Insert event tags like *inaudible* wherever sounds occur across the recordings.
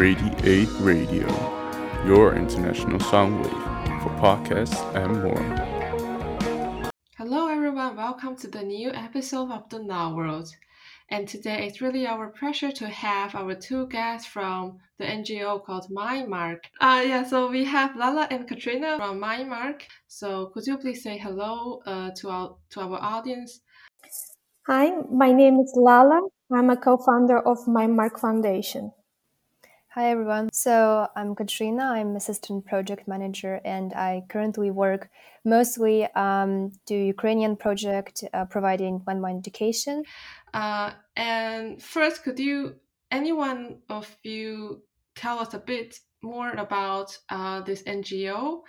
Radiate Radio, your international soundwave for podcasts and more. Hello, everyone. Welcome to the new episode of the Now World. And today it's really our pleasure to have our two guests from the NGO called MineMark. Uh, yeah, so we have Lala and Katrina from MineMark. So could you please say hello uh, to our to our audience? Hi, my name is Lala. I'm a co-founder of MineMark Foundation. Hi everyone. So I'm Katrina. I'm assistant project manager, and I currently work mostly um, do Ukrainian project uh, providing landmine education. Uh, and first, could you anyone of you tell us a bit more about uh, this NGO?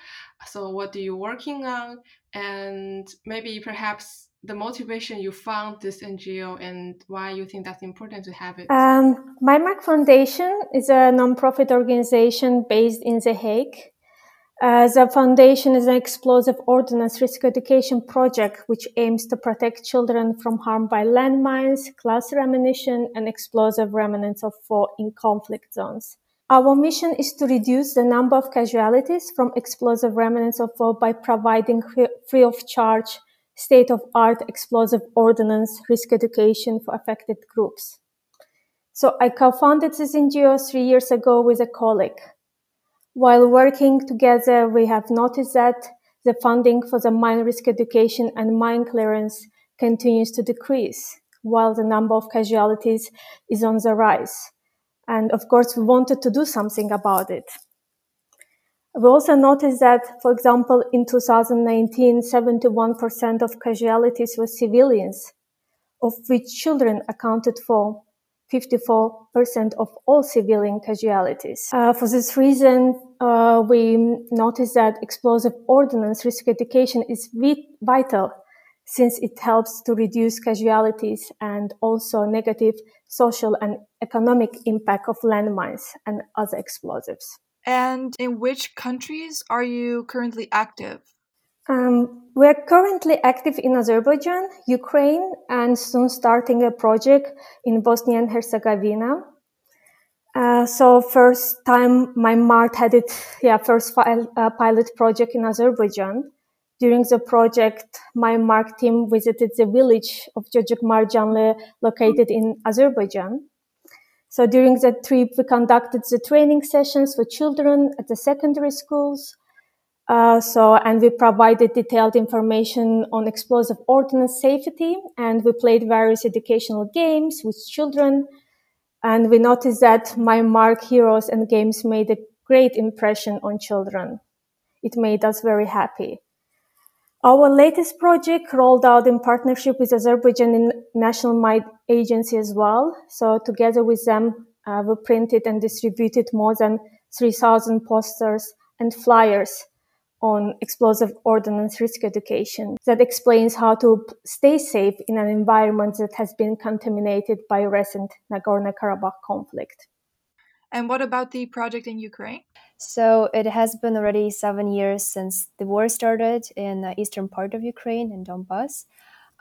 So, what are you working on, and maybe perhaps the motivation you found this NGO and why you think that's important to have it? Um, MineMark Foundation is a nonprofit organization based in The Hague. Uh, the foundation is an explosive ordnance risk education project which aims to protect children from harm by landmines, cluster ammunition, and explosive remnants of war in conflict zones. Our mission is to reduce the number of casualties from explosive remnants of war by providing free of charge state of art explosive ordnance risk education for affected groups. So I co-founded this NGO three years ago with a colleague. While working together, we have noticed that the funding for the mine risk education and mine clearance continues to decrease, while the number of casualties is on the rise. And of course, we wanted to do something about it. We also noticed that, for example, in 2019, 71% of casualties were civilians, of which children accounted for 54% of all civilian casualties. Uh, for this reason, uh, we noticed that explosive ordnance risk education is vital since it helps to reduce casualties and also negative social and economic impact of landmines and other explosives. And in which countries are you currently active? Um, we're currently active in Azerbaijan, Ukraine, and soon starting a project in Bosnia and Herzegovina. Uh, so first time MineMark had it, yeah, first file, uh, pilot project in Azerbaijan. During the project, MineMark team visited the village of Jojik Marjanli located in Azerbaijan. So during that trip, we conducted the training sessions for children at the secondary schools. Uh, so, and we provided detailed information on explosive ordnance safety, and we played various educational games with children. And we noticed that MineMark heroes and games made a great impression on children. It made us very happy. Our latest project rolled out in partnership with Azerbaijan National Mine Agency as well. So together with them, uh, we printed and distributed more than 3,000 posters and flyers on explosive ordnance risk education that explains how to stay safe in an environment that has been contaminated by recent Nagorno-Karabakh conflict. And what about the project in Ukraine? So it has been already seven years since the war started in the eastern part of Ukraine in Donbass.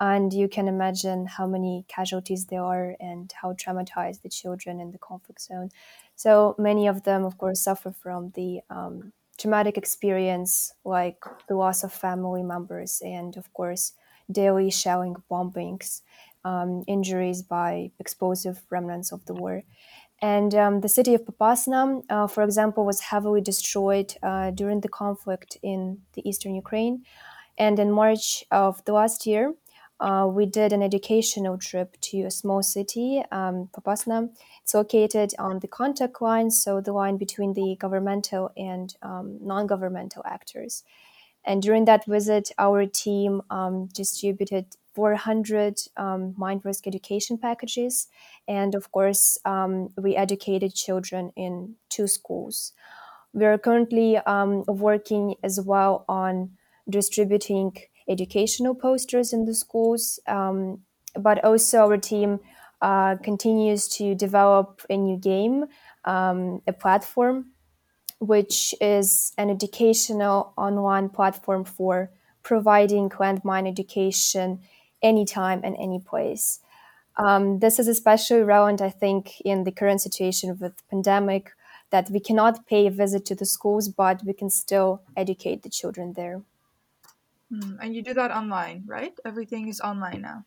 And you can imagine how many casualties there are and how traumatized the children in the conflict zone. So many of them, of course, suffer from the um, traumatic experience, like the loss of family members, and of course, daily shelling bombings, um, injuries by explosive remnants of the war. And um, the city of Popasna, uh, for example, was heavily destroyed uh, during the conflict in the eastern Ukraine. And in March of the last year, uh, we did an educational trip to a small city, um, Popasna. It's located on the contact line, so the line between the governmental and um, non governmental actors. And during that visit, our team um, distributed 400 um, mine risk education packages. And of course, um, we educated children in two schools. We are currently um, working as well on distributing educational posters in the schools, um, but also our team uh, continues to develop a new game, um, a platform, which is an educational online platform for providing landmine education anytime and any place. Um, this is especially relevant, I think, in the current situation with pandemic, that we cannot pay a visit to the schools, but we can still educate the children there. Mm, and you do that online, right? Everything is online now.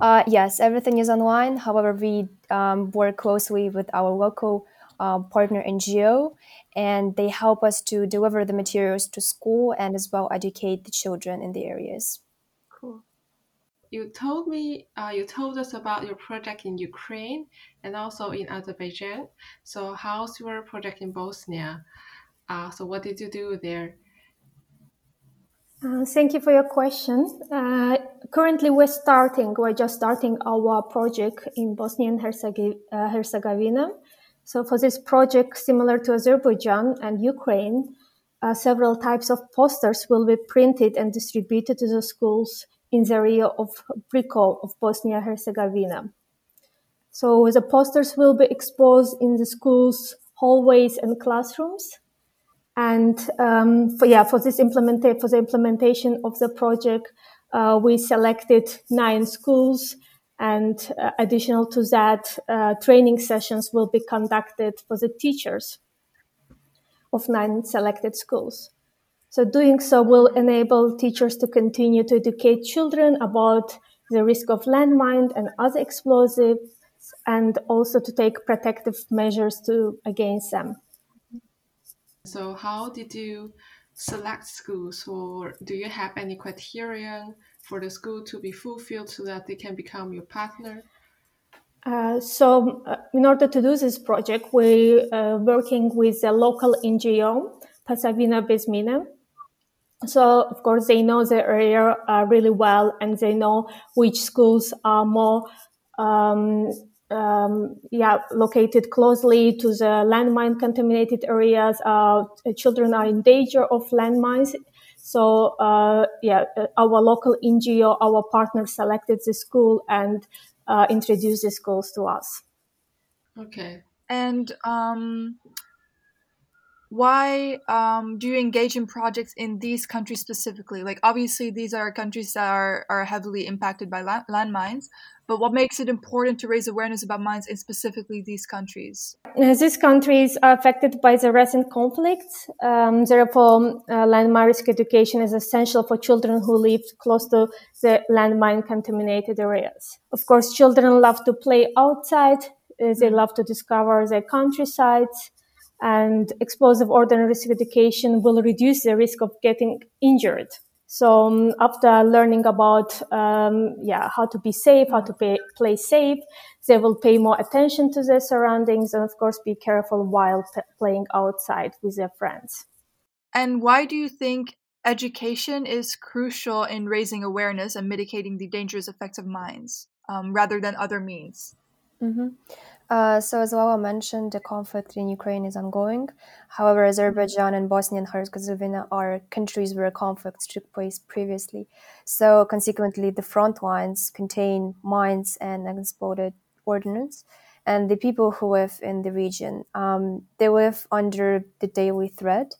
Uh, yes, everything is online. However, we um, work closely with our local uh, partner NGO, and they help us to deliver the materials to school and as well educate the children in the areas. Cool. You told me, uh, you told us about your project in Ukraine and also in Azerbaijan. So, how's your project in Bosnia? Uh, so, what did you do there? Uh, thank you for your question. Uh, currently, we're starting, we're just starting our project in Bosnia and uh, Herzegovina. So, for this project, similar to Azerbaijan and Ukraine, uh, several types of posters will be printed and distributed to the schools in the area of Prikol of Bosnia Herzegovina. So, the posters will be exposed in the schools' hallways and classrooms and um, for yeah, for this implementation for the implementation of the project, uh, we selected nine schools, and uh, additional to that, uh, training sessions will be conducted for the teachers of nine selected schools. So doing so will enable teachers to continue to educate children about the risk of landmine and other explosives, and also to take protective measures to against them. So, how did you select schools, or do you have any criterion for the school to be fulfilled so that they can become your partner? Uh, so, uh, in order to do this project, we are uh, working with a local NGO, Posavina Bezmina. So, of course, they know the area uh, really well and they know which schools are more um, um, yeah, located closely to the landmine contaminated areas. Uh, children are in danger of landmines. So, uh, yeah, uh, our local NGO, our partner selected the school and uh, introduced the schools to us. Okay. And um, why um, do you engage in projects in these countries specifically? Like, obviously, these are countries that are, are heavily impacted by landmines, but what makes it important to raise awareness about mines in specifically these countries? These countries are affected by the recent conflicts. Um, therefore, uh, landmine risk education is essential for children who live close to the landmine contaminated areas. Of course, children love to play outside. Uh, they love to discover their countrysides and explosive ordnance risk education will reduce the risk of getting injured. So um, after learning about um, yeah how to be safe, how to pay, play safe, they will pay more attention to their surroundings and of course be careful while p- playing outside with their friends. And why do you think education is crucial in raising awareness and mitigating the dangerous effects of mines um, rather than other means? Mm-hmm. Uh, so, as Lala mentioned, the conflict in Ukraine is ongoing. However, Azerbaijan and Bosnia and Herzegovina are countries where conflicts took place previously. So, consequently, the front lines contain mines and exploded ordnance. And the people who live in the region, um, they live under the daily threat.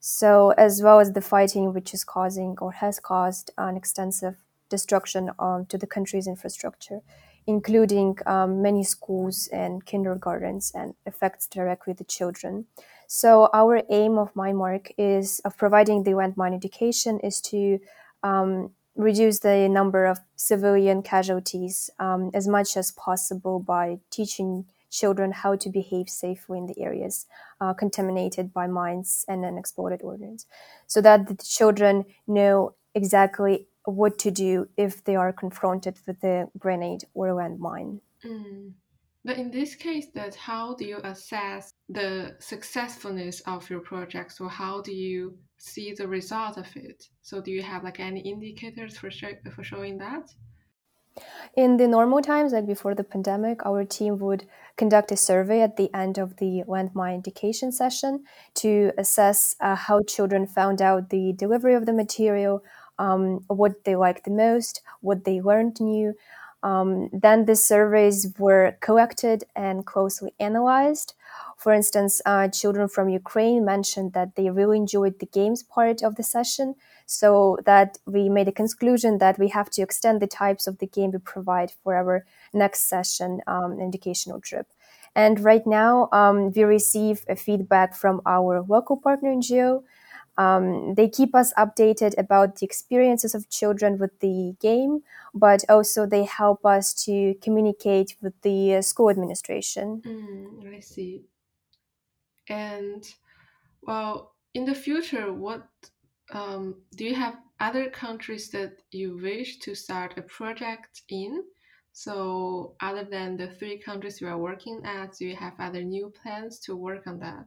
So, as well as the fighting, which is causing or has caused an extensive destruction um, to the country's infrastructure including um, many schools and kindergartens and affects directly the children. So our aim of MineMark is of providing the landmine education is to um, reduce the number of civilian casualties um, as much as possible by teaching children how to behave safely in the areas uh, contaminated by mines and unexploded ordnance, so that the children know exactly what to do if they are confronted with a grenade or a landmine. Mm. But in this case, that how do you assess the successfulness of your project? So how do you see the result of it? So do you have like any indicators for show, for showing that? In the normal times, like before the pandemic, our team would conduct a survey at the end of the landmine education session to assess uh, how children found out the delivery of the material, um, what they liked the most, what they learned new. Um, then the surveys were collected and closely analyzed. For instance, uh, children from Ukraine mentioned that they really enjoyed the games part of the session, so that we made a conclusion that we have to extend the types of the game we provide for our next session um, educational trip. And right now, um, we receive a feedback from our local partner NGO. Um, they keep us updated about the experiences of children with the game, but also they help us to communicate with the uh, school administration. Mm, I see. And well, in the future, what um, do you have other countries that you wish to start a project in? So, other than the three countries you are working at, do you have other new plans to work on that?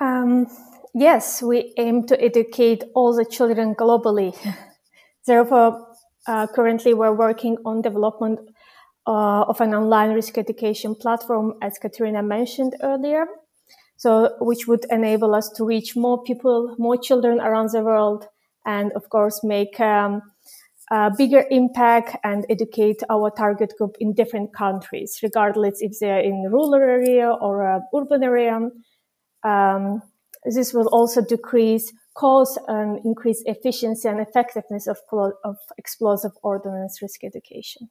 Um, yes, we aim to educate all the children globally. *laughs* Therefore, uh, currently we're working on development uh, of an online risk education platform, as Katerina mentioned earlier. So, which would enable us to reach more people, more children around the world, and of course, make um, a bigger impact and educate our target group in different countries, regardless if they're in rural area or a urban area. Um, this will also decrease cost and increase efficiency and effectiveness of, of explosive ordnance risk education.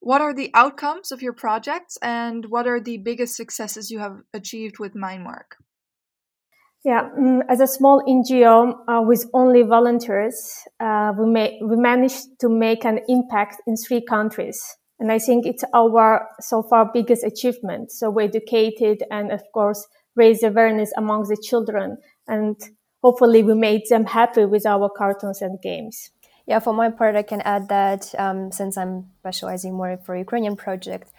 What are the outcomes of your projects and what are the biggest successes you have achieved with MineMark? Yeah, um, as a small NGO uh, with only volunteers, uh, we, may, we managed to make an impact in three countries. And I think it's our so far biggest achievement. So we educated and of course raised awareness among the children and hopefully we made them happy with our cartoons and games. Yeah, for my part, I can add that um, since I'm specializing more for Ukrainian project,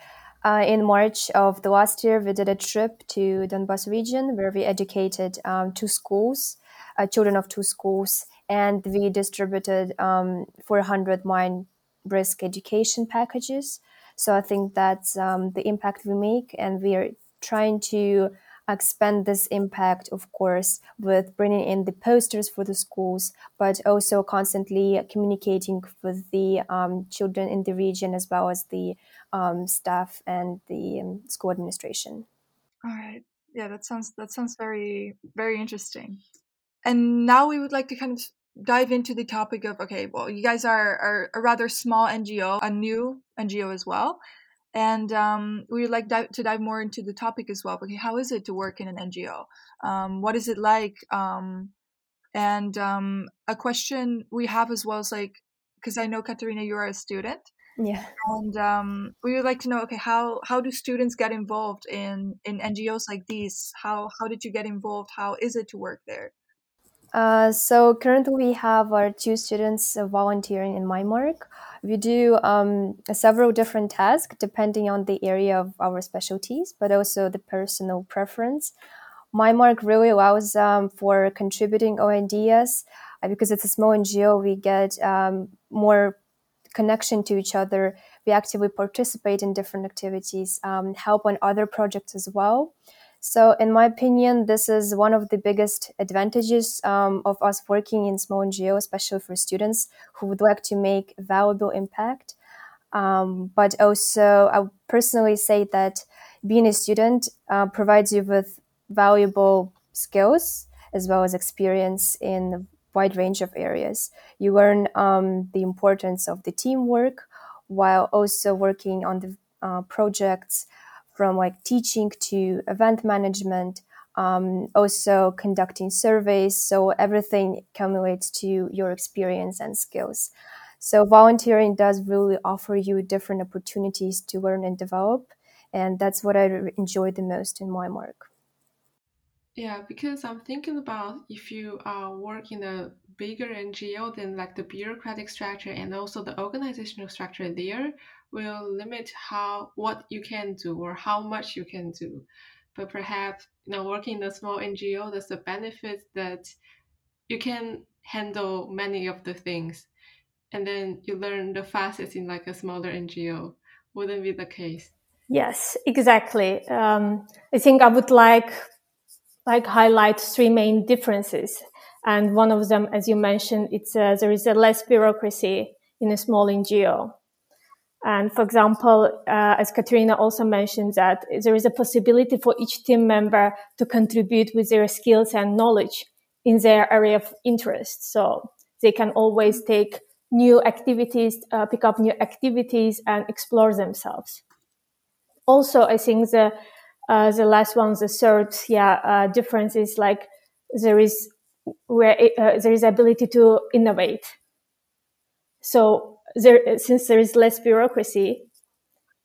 uh, in March of the last year, we did a trip to Donbas region where we educated um, two schools, uh, children of two schools, and we distributed um, 400 mine risk education packages. So I think that's um, the impact we make, and we are trying to expand this impact, of course, with bringing in the posters for the schools, but also constantly communicating with the um, children in the region as well as the um, staff and the um, school administration. All right. Yeah, that sounds that sounds very very interesting. And now we would like to kind of dive into the topic of okay, well, you guys are, are a rather small NGO, a new NGO as well and um, we would like to dive more into the topic as well. Okay, how is it to work in an NGO? Um, what is it like? Um, and um, a question we have as well is like, because I know Katerina, you are a student. Yeah. And um, we would like to know, okay, how how do students get involved in in NGOs like these? How how did you get involved? How is it to work there? Uh, so currently we have our two students volunteering in MineMark. We do um, several different tasks depending on the area of our specialties, but also the personal preference. MineMark really allows um, for contributing ideas uh, because it's a small NGO. We get um, more connection to each other. We actively participate in different activities, um, help on other projects as well. So, in my opinion, this is one of the biggest advantages um, of us working in small NGO, especially for students who would like to make valuable impact. Um, but also, I personally say that being a student uh, provides you with valuable skills as well as experience in a wide range of areas. You learn um, the importance of the teamwork while also working on the uh, projects from like teaching to event management, um, also conducting surveys. So everything accumulates to your experience and skills. So volunteering does really offer you different opportunities to learn and develop. And that's what I enjoy the most in MineMark. Yeah, because I'm thinking about if you uh, work in a bigger NGO, then like the bureaucratic structure and also the organizational structure there will limit how what you can do or how much you can do. But perhaps you know working in a small NGO, there's a benefit that you can handle many of the things, and then you learn the fastest in like a smaller NGO. Wouldn't be the case. Yes, exactly. Um, I think I would like like highlight three main differences. And one of them, as you mentioned, it's uh, there is a less bureaucracy in a small NGO. And for example, uh, as Katerina also mentioned, that there is a possibility for each team member to contribute with their skills and knowledge in their area of interest. So they can always take new activities, uh, pick up new activities and explore themselves. also, I think the uh, the last one, the third, yeah, uh, difference is like there is where it, uh, there is ability to innovate. So there, since there is less bureaucracy,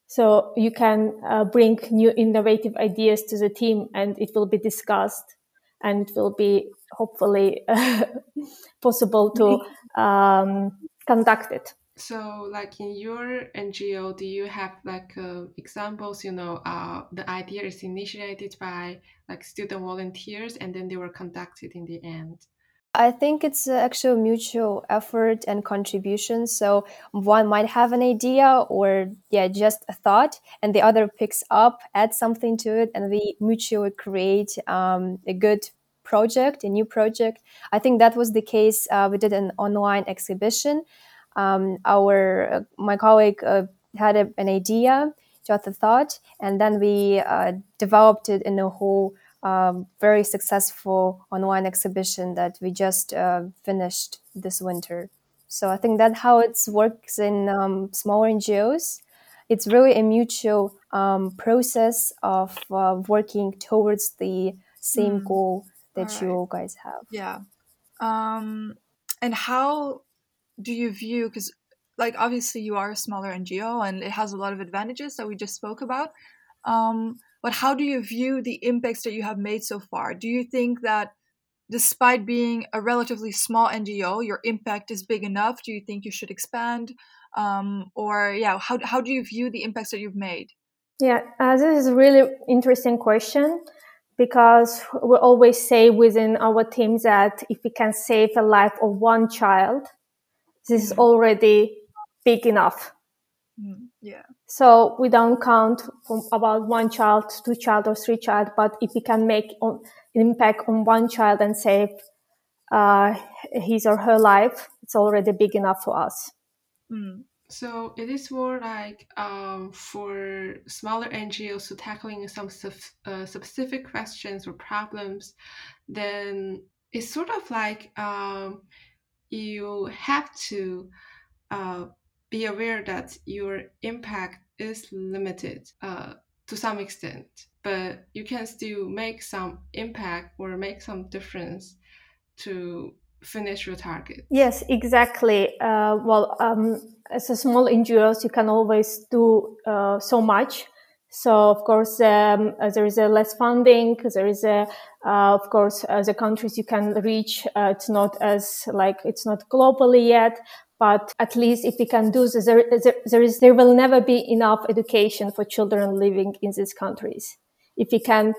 so you can uh, bring new innovative ideas to the team, and it will be discussed, and it will be hopefully *laughs* possible to um, conduct it. So, like in your NGO, do you have like uh, examples? You know, uh, the idea is initiated by like student volunteers, and then they were conducted in the end. I think it's actual mutual effort and contribution. So one might have an idea or yeah, just a thought, and the other picks up, adds something to it, and we mutually create um, a good project, a new project. I think that was the case. Uh, we did an online exhibition um, our uh, my colleague uh, had a, an idea, just a thought, and then we uh, developed it in a whole um, very successful online exhibition that we just uh, finished this winter. So I think that how it works in um, smaller NGOs. It's really a mutual um, process of uh, working towards the same mm. goal that right. you guys have. Yeah. Um, and how do you view because like obviously you are a smaller ngo and it has a lot of advantages that we just spoke about um, but how do you view the impacts that you have made so far? Do you think that despite being a relatively small ngo your impact is big enough? Do you think you should expand? Um, or yeah how, how do you view the impacts that you've made? Yeah uh, this is a really interesting question because we always say within our teams that if we can save a life of one child this is already big enough. Mm, yeah. So we don't count from about one child, two child, or three child, but if we can make on, impact on one child and save uh, his or her life, it's already big enough for us. Mm. So it is more like um, for smaller NGOs to tackling some uh, specific questions or problems, then it's sort of like um, you have to uh, be aware that your impact is limited uh, to some extent, but you can still make some impact or make some difference to finish your target. Yes, exactly. Uh, well, um, as a small NGOs, you can always do uh, so much. So of course, um, uh, there is a less funding. There is a, uh, of course, uh, the countries you can reach. Uh, it's not as like it's not globally yet, but at least if we can do this, there, there, there is there will never be enough education for children living in these countries. If we can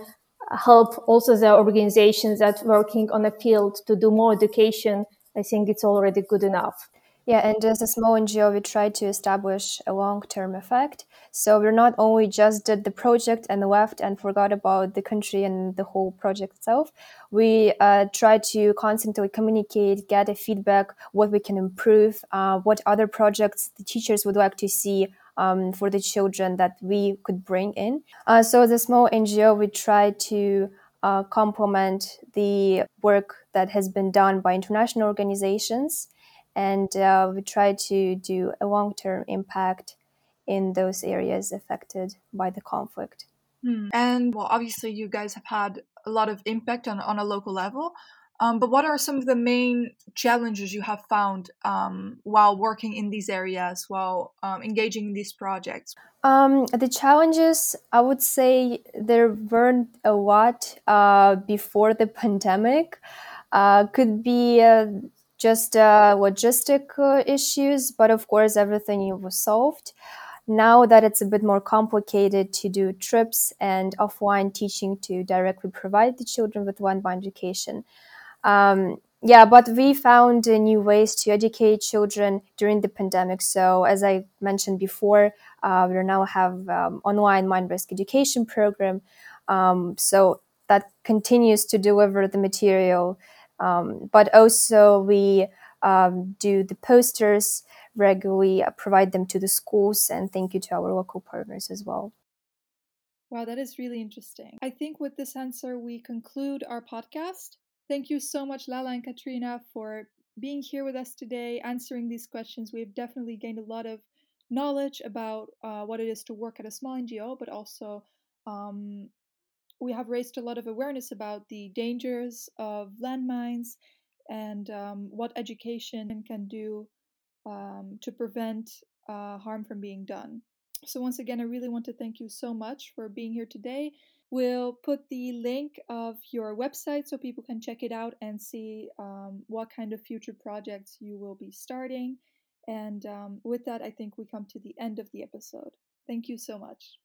help also the organizations that working on a field to do more education, I think it's already good enough. Yeah, and as a small NGO, we try to establish a long-term effect. So we're not only just did the project and left and forgot about the country and the whole project itself. We uh, try to constantly communicate, get a feedback, what we can improve, uh, what other projects the teachers would like to see um, for the children that we could bring in. Uh, so as a small NGO, we try to uh, complement the work that has been done by international organizations and uh, we try to do a long-term impact in those areas affected by the conflict. Hmm. And well, obviously, you guys have had a lot of impact on, on a local level. Um, but what are some of the main challenges you have found um, while working in these areas, while um, engaging in these projects? Um, the challenges, I would say, there weren't a lot uh, before the *laughs* pandemic. Uh, could be uh, just uh, logistic uh, issues, but of course, everything was solved. Now that it's a bit more complicated to do trips and offline teaching to directly provide the children with one-by education. Um, yeah, but we found uh, new ways to educate children during the pandemic. So, as I mentioned before, uh, we now have um, online mine risk education program. Um, so that continues to deliver the material um, but also we um, do the posters regularly, uh, provide them to the schools, and thank you to our local partners as well. Wow, that is really interesting. I think with this answer, we conclude our podcast. Thank you so much, Lala and Katrina, for being here with us today, answering these questions. We've definitely gained a lot of knowledge about uh, what it is to work at a small NGO, but also um, we have raised a lot of awareness about the dangers of landmines and um, what education can do um, to prevent uh, harm from being done. So, once again, I really want to thank you so much for being here today. We'll put the link of your website so people can check it out and see um, what kind of future projects you will be starting. And um, with that, I think we come to the end of the episode. Thank you so much.